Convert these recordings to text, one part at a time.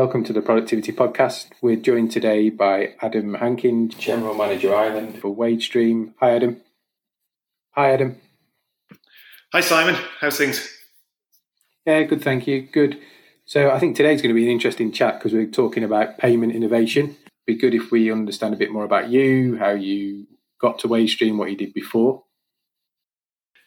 Welcome to the Productivity Podcast. We're joined today by Adam Hankin, General Manager Ireland for WageStream. Hi, Adam. Hi, Adam. Hi, Simon. How's things? Yeah, good, thank you. Good. So, I think today's going to be an interesting chat because we're talking about payment innovation. It'd be good if we understand a bit more about you, how you got to WageStream, what you did before.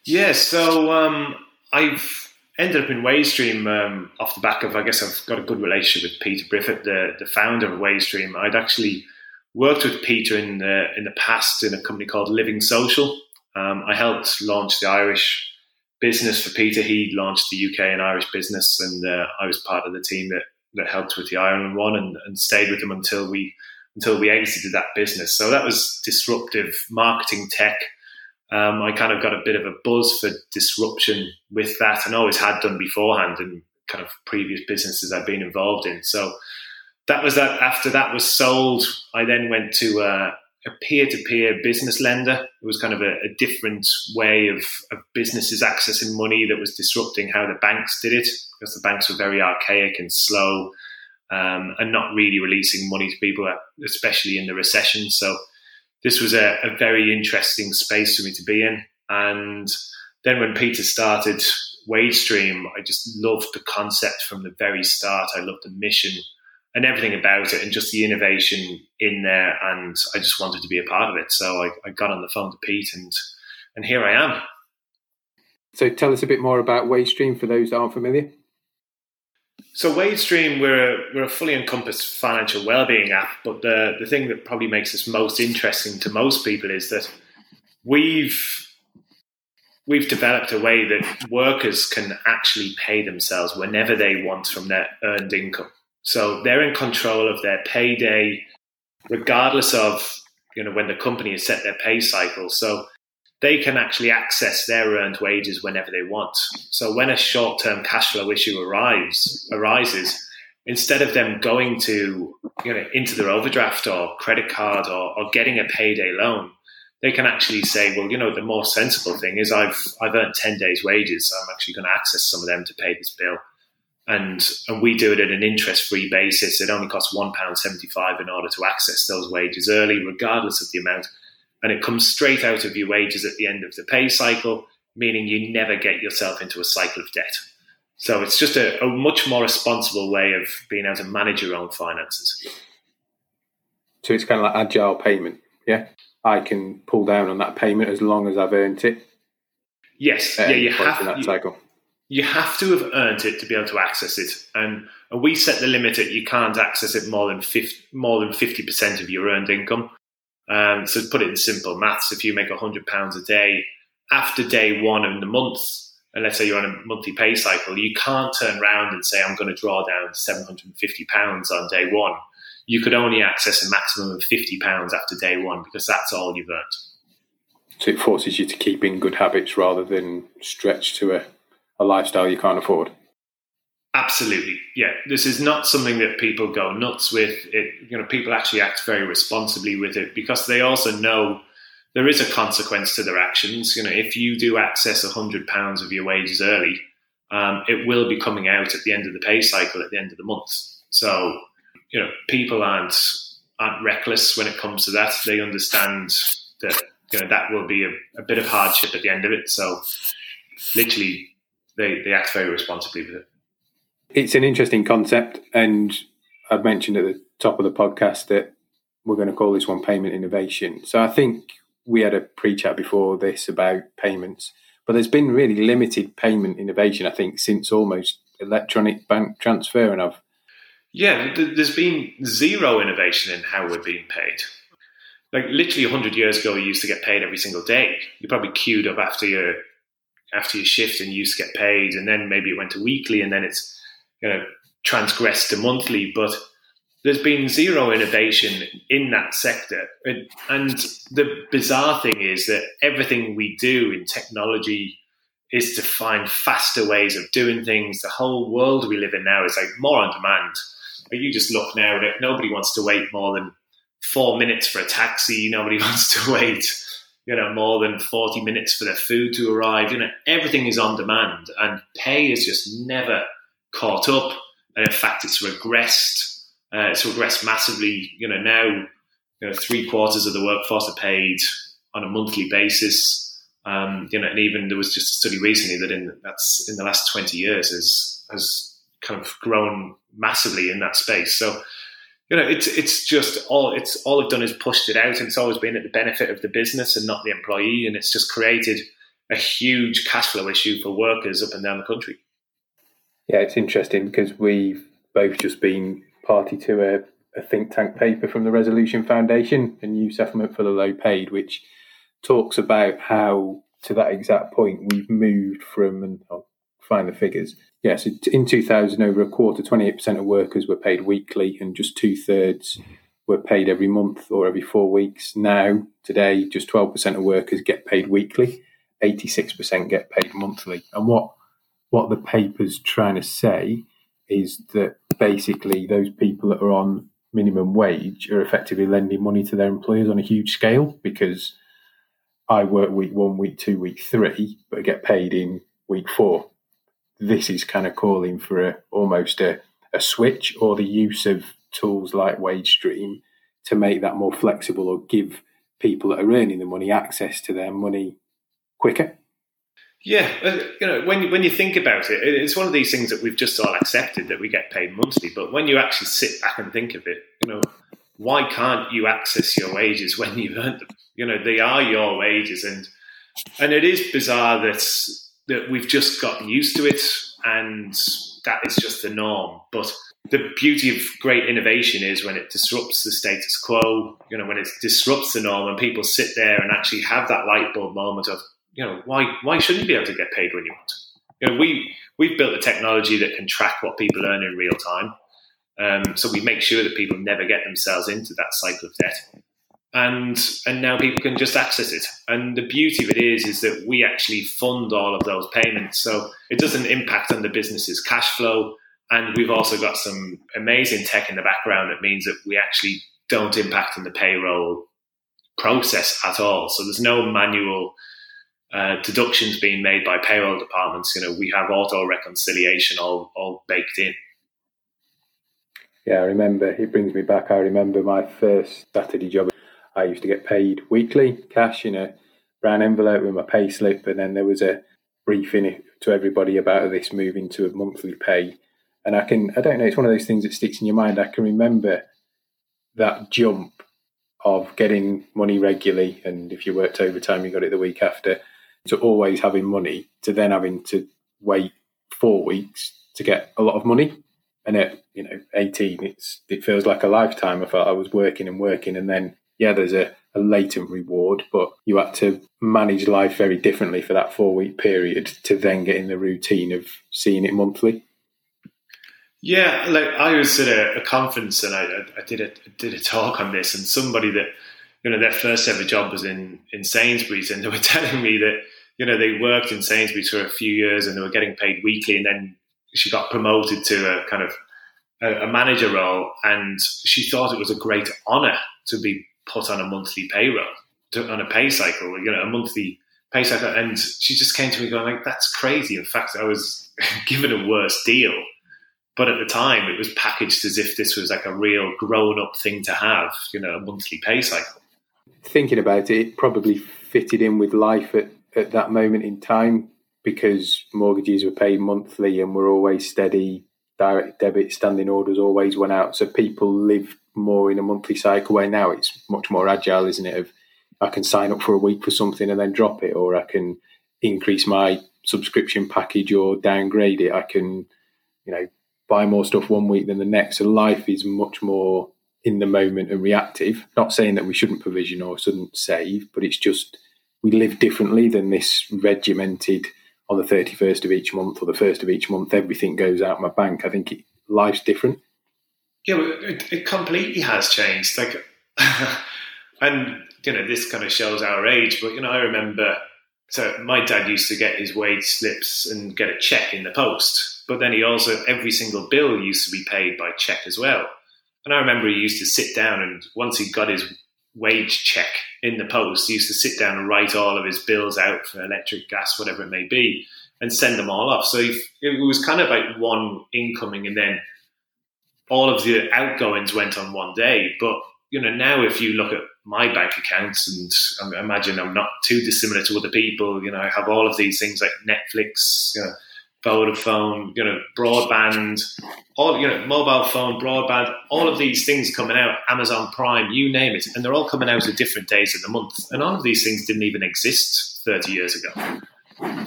Yeah, so um, I've ended up in WageStream um, off the back of, I guess I've got a good relationship with Peter Briffett, the, the founder of WageStream. I'd actually worked with Peter in the, in the past in a company called Living Social. Um, I helped launch the Irish business for Peter. He launched the UK and Irish business, and uh, I was part of the team that, that helped with the Ireland one and, and stayed with them until we until we exited that business. So that was disruptive marketing tech um, I kind of got a bit of a buzz for disruption with that, and always had done beforehand in kind of previous businesses I've been involved in. So that was that. After that was sold, I then went to a, a peer-to-peer business lender. It was kind of a, a different way of, of, businesses accessing money that was disrupting how the banks did it, because the banks were very archaic and slow, um, and not really releasing money to people, especially in the recession. So this was a, a very interesting space for me to be in. And then when Peter started WageStream, I just loved the concept from the very start. I loved the mission and everything about it and just the innovation in there. And I just wanted to be a part of it. So I, I got on the phone to Pete and, and here I am. So tell us a bit more about WageStream for those that aren't familiar. So WageStream, we're a, we're a fully encompassed financial well-being app, but the the thing that probably makes us most interesting to most people is that we've we've developed a way that workers can actually pay themselves whenever they want from their earned income. So they're in control of their payday, regardless of you know when the company has set their pay cycle. So they can actually access their earned wages whenever they want. So when a short-term cash flow issue arrives arises, instead of them going to you know into their overdraft or credit card or, or getting a payday loan, they can actually say, well, you know, the more sensible thing is I've I've earned ten days' wages, so I'm actually going to access some of them to pay this bill. And and we do it at an interest-free basis. It only costs one pound seventy-five in order to access those wages early, regardless of the amount and it comes straight out of your wages at the end of the pay cycle, meaning you never get yourself into a cycle of debt. So it's just a, a much more responsible way of being able to manage your own finances. So it's kind of like agile payment, yeah. I can pull down on that payment as long as I've earned it. Yes, yeah, you have that you, cycle. You have to have earned it to be able to access it, and, and we set the limit at you can't access it more than 50, more than fifty percent of your earned income. Um, so put it in simple maths, if you make hundred pounds a day after day one in the month, and let's say you're on a monthly pay cycle, you can't turn around and say I'm going to draw down seven hundred and fifty pounds on day one. You could only access a maximum of fifty pounds after day one because that's all you've earned. So it forces you to keep in good habits rather than stretch to a, a lifestyle you can't afford. Absolutely, yeah. This is not something that people go nuts with. It, you know, people actually act very responsibly with it because they also know there is a consequence to their actions. You know, if you do access hundred pounds of your wages early, um, it will be coming out at the end of the pay cycle at the end of the month. So, you know, people aren't aren't reckless when it comes to that. They understand that you know that will be a, a bit of hardship at the end of it. So, literally, they they act very responsibly with it it's an interesting concept, and I've mentioned at the top of the podcast that we're going to call this one payment innovation. So I think we had a pre-chat before this about payments, but there's been really limited payment innovation. I think since almost electronic bank transfer, and I've yeah, there's been zero innovation in how we're being paid. Like literally 100 years ago, you used to get paid every single day. You probably queued up after your after your shift and you used to get paid, and then maybe it went to weekly, and then it's you know, transgressed to monthly, but there's been zero innovation in that sector. And the bizarre thing is that everything we do in technology is to find faster ways of doing things. The whole world we live in now is like more on demand. You just look now nobody wants to wait more than four minutes for a taxi. Nobody wants to wait, you know, more than 40 minutes for their food to arrive. You know, everything is on demand and pay is just never caught up. and in fact, it's regressed. Uh, it's regressed massively. You know, now you know, three quarters of the workforce are paid on a monthly basis. Um, you know, and even there was just a study recently that in that's in the last twenty years has has kind of grown massively in that space. So, you know, it's it's just all it's all I've done is pushed it out, and it's always been at the benefit of the business and not the employee, and it's just created a huge cash flow issue for workers up and down the country. Yeah, it's interesting because we've both just been party to a, a think tank paper from the Resolution Foundation, a new settlement for the low paid, which talks about how to that exact point we've moved from, and I'll find the figures. Yeah, so in 2000, over a quarter, 28% of workers were paid weekly, and just two thirds were paid every month or every four weeks. Now, today, just 12% of workers get paid weekly, 86% get paid monthly. And what what the paper's trying to say is that basically those people that are on minimum wage are effectively lending money to their employers on a huge scale because I work week one, week two, week three, but I get paid in week four. This is kind of calling for a, almost a, a switch or the use of tools like WageStream to make that more flexible or give people that are earning the money access to their money quicker. Yeah, uh, you know, when when you think about it, it's one of these things that we've just all accepted that we get paid monthly. But when you actually sit back and think of it, you know, why can't you access your wages when you've earned them? You know, they are your wages, and and it is bizarre that that we've just gotten used to it, and that is just the norm. But the beauty of great innovation is when it disrupts the status quo. You know, when it disrupts the norm, and people sit there and actually have that light bulb moment of, you know, why why shouldn't you be able to get paid when you want? You know, we we've built a technology that can track what people earn in real time. Um, so we make sure that people never get themselves into that cycle of debt. And and now people can just access it. And the beauty of it is is that we actually fund all of those payments. So it doesn't impact on the business's cash flow. And we've also got some amazing tech in the background that means that we actually don't impact on the payroll process at all. So there's no manual uh, deductions being made by payroll departments. You know, we have auto reconciliation all, all baked in. Yeah, I remember. It brings me back. I remember my first Saturday job. I used to get paid weekly, cash in a brown envelope with my pay slip, and then there was a briefing to everybody about this moving to a monthly pay. And I can, I don't know, it's one of those things that sticks in your mind. I can remember that jump of getting money regularly, and if you worked overtime, you got it the week after, to always having money, to then having to wait four weeks to get a lot of money. And at you know 18 it's it feels like a lifetime. I felt i was working and working. And then yeah there's a, a latent reward but you had to manage life very differently for that four week period to then get in the routine of seeing it monthly. Yeah like i was at a, a conference and I, I, did a did a talk on this and somebody that you know their first ever job was in in sainsbury's and they were telling me that you know they worked in sainsbury's for a few years and they were getting paid weekly and then she got promoted to a kind of a, a manager role, and she thought it was a great honour to be put on a monthly payroll, to, on a pay cycle, you know, a monthly pay cycle. And she just came to me going like, "That's crazy." In fact, I was given a worse deal, but at the time, it was packaged as if this was like a real grown-up thing to have, you know, a monthly pay cycle. Thinking about it, it probably fitted in with life at, at that moment in time because mortgages were paid monthly and were always steady. Direct debit standing orders always went out, so people lived more in a monthly cycle. Where now it's much more agile, isn't it? Of I can sign up for a week for something and then drop it, or I can increase my subscription package or downgrade it. I can, you know, buy more stuff one week than the next. So life is much more in the moment and reactive. Not saying that we shouldn't provision or shouldn't save, but it's just we live differently than this regimented on the 31st of each month or the first of each month, everything goes out my bank. I think it, life's different. Yeah, it, it completely has changed. Like, and you know, this kind of shows our age. But you know, I remember. So my dad used to get his wage slips and get a check in the post, but then he also every single bill used to be paid by check as well. And I remember he used to sit down and once he got his wage check in the post. He used to sit down and write all of his bills out for electric, gas, whatever it may be, and send them all off. So it was kind of like one incoming and then all of the outgoings went on one day. But you know, now if you look at my bank accounts, and I imagine I'm not too dissimilar to other people, you know, I have all of these things like Netflix, you know, Vodafone, you know, broadband, all you know, mobile phone, broadband, all of these things coming out, Amazon Prime, you name it, and they're all coming out at different days of the month. And all of these things didn't even exist 30 years ago,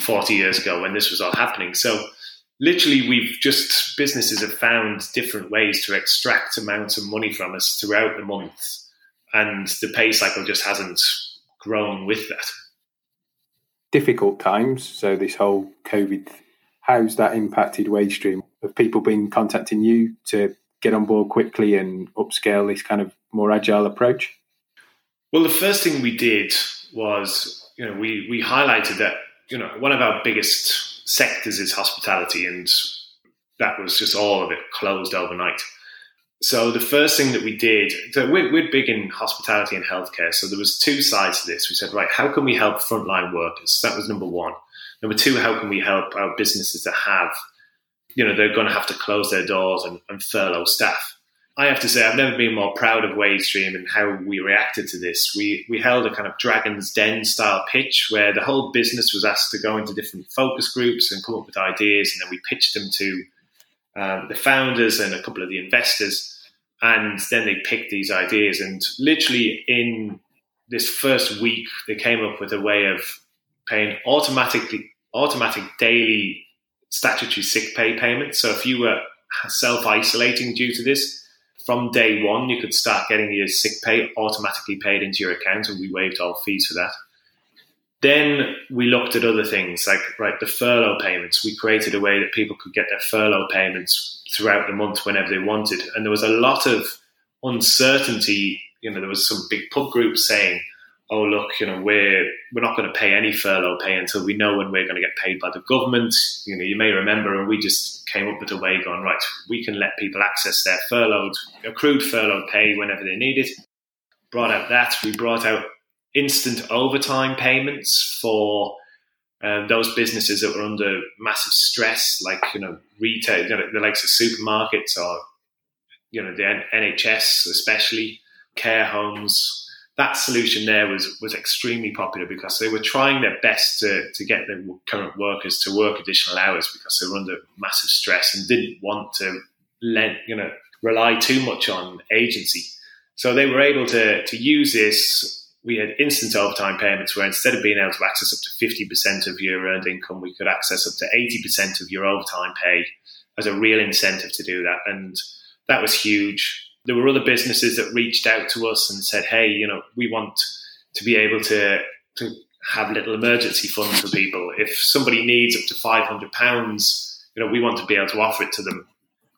40 years ago when this was all happening. So literally we've just businesses have found different ways to extract amounts of money from us throughout the month and the pay cycle just hasn't grown with that difficult times so this whole covid how's that impacted wagestream have people been contacting you to get on board quickly and upscale this kind of more agile approach well the first thing we did was you know we we highlighted that you know one of our biggest sectors is hospitality, and that was just all of it closed overnight. So the first thing that we did, so we're, we're, big in hospitality and healthcare. So there was two sides to this. We said, right, how can we help frontline workers? That was number one. Number two, how can we help our businesses that have, you know, they're going to have to close their doors and, and furlough staff. I have to say, I've never been more proud of Wagestream and how we reacted to this. We we held a kind of Dragon's Den style pitch where the whole business was asked to go into different focus groups and come up with ideas, and then we pitched them to um, the founders and a couple of the investors, and then they picked these ideas. And literally in this first week, they came up with a way of paying automatically automatic daily statutory sick pay payments. So if you were self isolating due to this from day one, you could start getting your sick pay automatically paid into your account, and we waived all fees for that. Then we looked at other things like right the furlough payments. We created a way that people could get their furlough payments throughout the month whenever they wanted, and there was a lot of uncertainty. You know, there was some big pub groups saying, "Oh, look, you know, we're we're not going to pay any furlough pay until we know when we're going to get paid by the government." You know, you may remember, and we just came up with a way going, right, we can let people access their furloughed, accrued furlough pay whenever they need it. Brought out that. We brought out instant overtime payments for um, those businesses that were under massive stress, like, you know, retail, you know, the likes of supermarkets or, you know, the NHS, especially care homes, that solution there was was extremely popular because they were trying their best to, to get their current workers to work additional hours because they were under massive stress and didn't want to let you know rely too much on agency. So they were able to to use this. We had instant overtime payments where instead of being able to access up to 50% of your earned income, we could access up to 80% of your overtime pay as a real incentive to do that. And that was huge there were other businesses that reached out to us and said, "Hey, you know, we want to be able to to have little emergency funds for people. If somebody needs up to five hundred pounds, you know, we want to be able to offer it to them."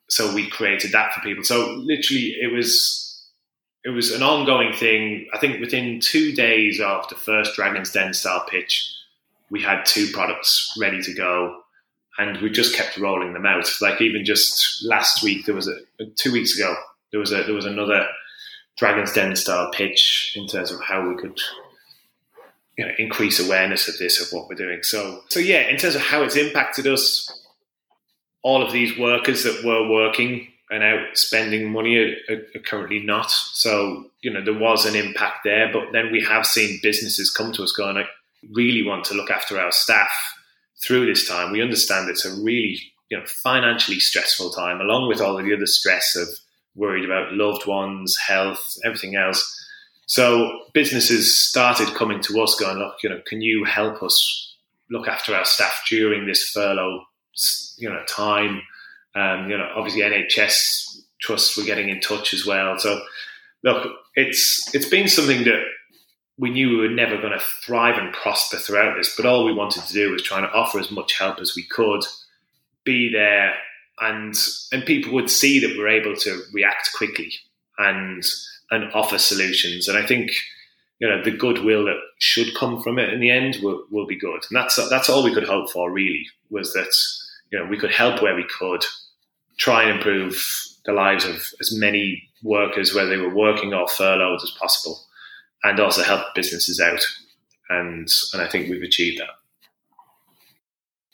So we created that for people. So literally, it was it was an ongoing thing. I think within two days of the first Dragon's Den style pitch, we had two products ready to go, and we just kept rolling them out. Like even just last week, there was a two weeks ago, there was a there was another Dragon's Den style pitch in terms of how we could you know, increase awareness of this of what we're doing. So so yeah, in terms of how it's impacted us, all of these workers that were working and out spending money are, are, currently not. So you know there was an impact there, but then we have seen businesses come to us going, "I really want to look after our staff through this time." We understand it's a really you know financially stressful time, along with all of the other stress of worried about loved ones, health, everything else. So businesses started coming to us, going, "Look, you know, can you help us look after our staff during this furlough, you know, time?" Um, you know, obviously NHS trusts were getting in touch as well. So, look, it's it's been something that we knew we were never going to thrive and prosper throughout this, but all we wanted to do was try to offer as much help as we could, be there and and people would see that we're able to react quickly and and offer solutions. And I think you know the goodwill that should come from it in the end will, will be good. And that's that's all we could hope for. Really, was that you know we could help where we could, try and improve the lives of as many workers, whether they were working or furloughed, as possible, and also help businesses out. And and I think we've achieved that.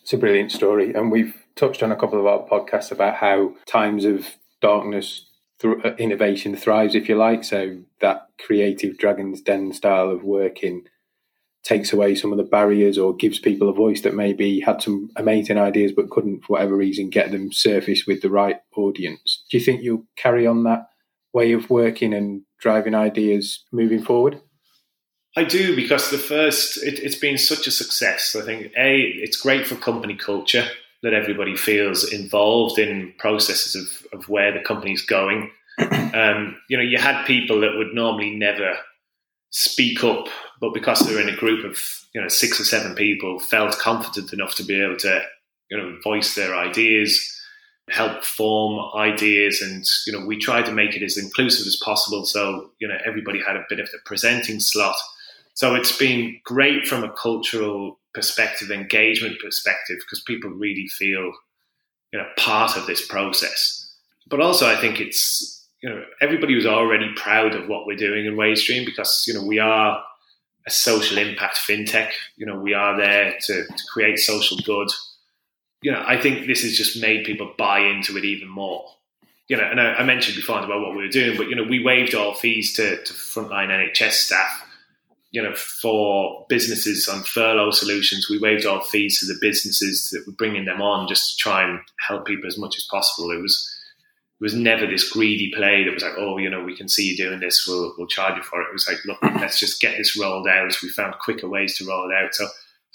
It's a brilliant story, and we've touched on a couple of our podcasts about how times of darkness, th- uh, innovation thrives, if you like. So that creative Dragon's Den style of working takes away some of the barriers or gives people a voice that maybe had some amazing ideas but couldn't, for whatever reason, get them surfaced with the right audience. Do you think you'll carry on that way of working and driving ideas moving forward? I do because the first, it, has been such a success. I think, A, it's great for company culture that everybody feels involved in processes of, of where the company's going. Um, you know, you had people that would normally never speak up, but because they're in a group of, you know, six or seven people, felt confident enough to be able to, you know, voice their ideas, help form ideas. And, you know, we tried to make it as inclusive as possible. So, you know, everybody had a bit of the presenting slot so it's been great from a cultural perspective, engagement perspective, because people really feel, you know, part of this process. But also, I think it's you know everybody was already proud of what we're doing in WageStream because you know we are a social impact fintech. You know, we are there to, to create social good. You know, I think this has just made people buy into it even more you know, and I, I, mentioned before about what we were doing, but you know, we waived all fees to, to frontline NHS staff you know, for businesses on furlough solutions, we waived our fees to the businesses that were bringing them on just to try and help people as much as possible. It was it was never this greedy play that was like, oh, you know, we can see you doing this, we'll we'll charge you for it. It was like, look, let's just get this rolled out. We found quicker ways to roll it out. So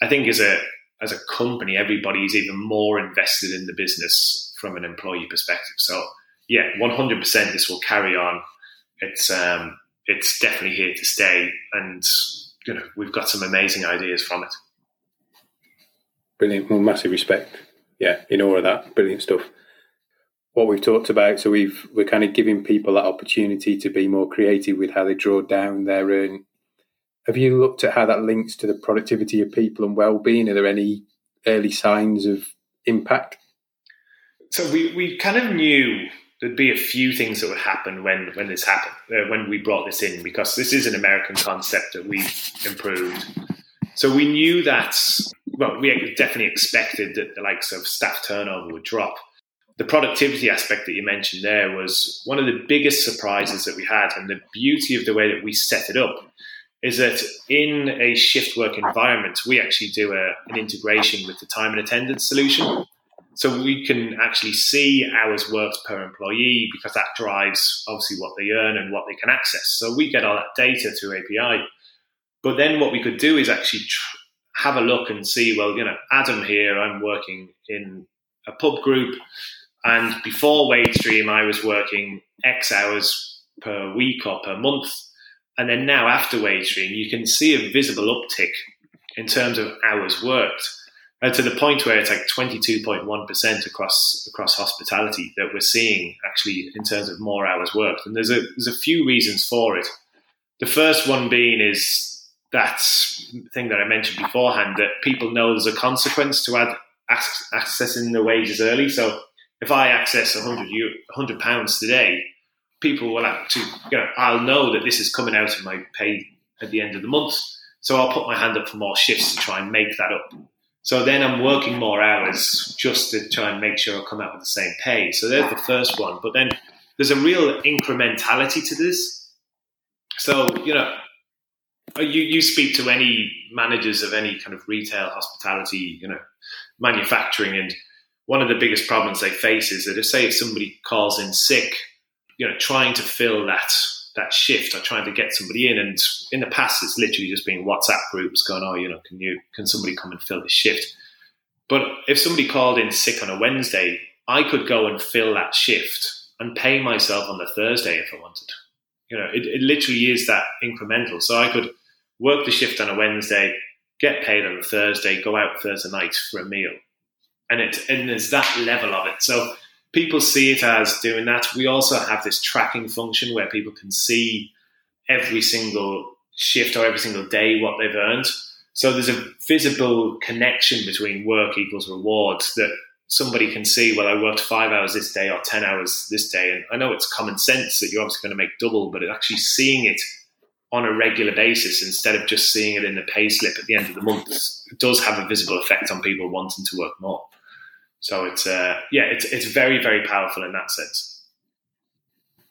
I think as a as a company, everybody is even more invested in the business from an employee perspective. So yeah, one hundred percent, this will carry on. It's um, it's definitely here to stay, and you know we've got some amazing ideas from it. Brilliant. Well, massive respect. Yeah, in all of that, brilliant stuff. What we've talked about, so we've we're kind of giving people that opportunity to be more creative with how they draw down their earn. Have you looked at how that links to the productivity of people and well-being? Are there any early signs of impact? So we we kind of knew there'd be a few things that would happen when when this happened uh, when we brought this in because this is an American concept that we've improved. So we knew that well, we definitely expected that the likes of staff turnover would drop. The productivity aspect that you mentioned there was one of the biggest surprises that we had, and the beauty of the way that we set it up is that in a shift work environment, we actually do a, an integration with the time and attendance solution. So we can actually see hours worked per employee because that drives obviously what they earn and what they can access. So we get all that data through API. But then what we could do is actually tr- have a look and see, well, you know, Adam here, I'm working in a pub group. And before WageStream, I was working X hours per week or per month. And then now after WageStream, you can see a visible uptick in terms of hours worked and to the point where it's like 22.1% across across hospitality that we're seeing actually in terms of more hours worked. And there's a there's a few reasons for it. The first one being is that thing that I mentioned beforehand that people know there's a consequence to add accessing the wages early. So if I access 100 100 pounds today people will have to you know I'll know that this is coming out of my pay at the end of the month. So I'll put my hand up for more shifts to try and make that up so then I'm working more hours just to try and make sure I come out with the same pay. So there's the first one. But then there's a real incrementality to this. So, you know, uh, you, you speak to any managers of any kind of retail, hospitality, you know, manufacturing, and one of the biggest problems they face is that if, say, if somebody calls in sick, you know, trying to fill that that shift or trying to get somebody in. And in the past, it's literally just been WhatsApp groups going, oh, you know, can you can somebody come and fill the shift? But if somebody called in sick on a Wednesday, I could go and fill that shift and pay myself on the Thursday if I wanted. You know, it, it literally is that incremental. So I could work the shift on a Wednesday, get paid on a Thursday, go out Thursday night for a meal. And it and there's that level of it. So people see it as doing that. We also have this tracking function where people can see every single shift or every single day what they've earned. So there's a visible connection between work equals rewards that somebody can see, well, I worked five hours this day or 10 hours this day. And I know it's common sense that you're obviously going to make double, but actually seeing it on a regular basis instead of just seeing it in the pay slip at the end of the month does have a visible effect on people wanting to work more. So it's uh, yeah, it's it's very very powerful in that sense.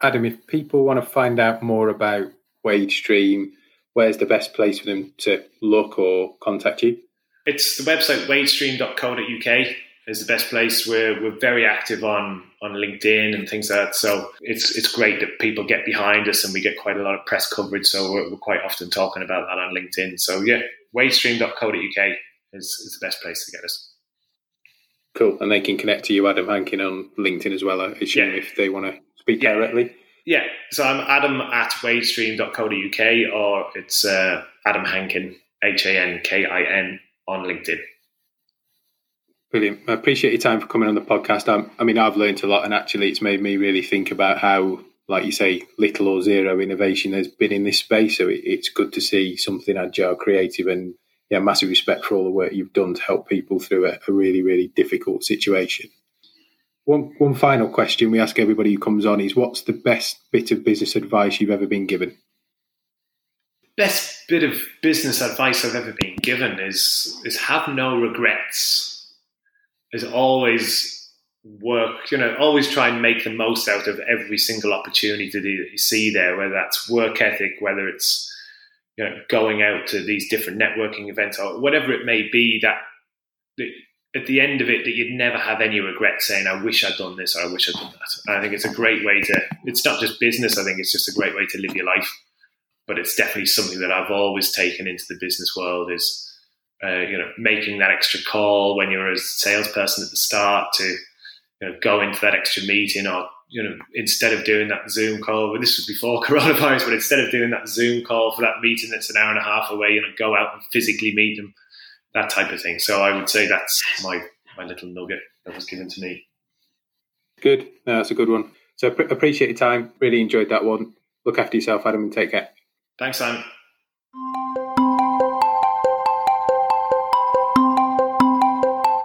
Adam, if people want to find out more about WageStream, where's the best place for them to look or contact you? It's the website wagestream.co.uk is the best place. We're we're very active on on LinkedIn and things like that. So it's it's great that people get behind us and we get quite a lot of press coverage. So we're, we're quite often talking about that on LinkedIn. So yeah, wagestream.co.uk is, is the best place to get us. Cool. And they can connect to you, Adam Hankin, on LinkedIn as well, I assume, yeah. if they want to speak yeah. directly. Yeah. So I'm Adam at wagestream.co.uk or it's uh, Adam Hankin, H A N K I N, on LinkedIn. Brilliant. I appreciate your time for coming on the podcast. I'm, I mean, I've learned a lot, and actually, it's made me really think about how, like you say, little or zero innovation has been in this space. So it, it's good to see something agile, creative, and yeah, massive respect for all the work you've done to help people through a, a really, really difficult situation. One, one final question we ask everybody who comes on is what's the best bit of business advice you've ever been given? Best bit of business advice I've ever been given is is have no regrets. Is always work, you know, always try and make the most out of every single opportunity that you see there, whether that's work ethic, whether it's you know going out to these different networking events or whatever it may be that at the end of it that you'd never have any regret saying, I wish I'd done this or I wish I'd done that. And I think it's a great way to, it's not just business, I think it's just a great way to live your life. But it's definitely something that I've always taken into the business world is, uh, you know, making that extra call when you're a salesperson at the start to, you know, go into that extra meeting or, you know, instead of doing that Zoom call, well, this was before coronavirus, but instead of doing that Zoom call for that meeting that's an hour and a half away, you know, go out and physically meet them that type of thing. So I would say that's my my little nugget that was given to me. Good, no, that's a good one. So appreciate your time. Really enjoyed that one. Look after yourself, Adam, and take care. Thanks, Simon.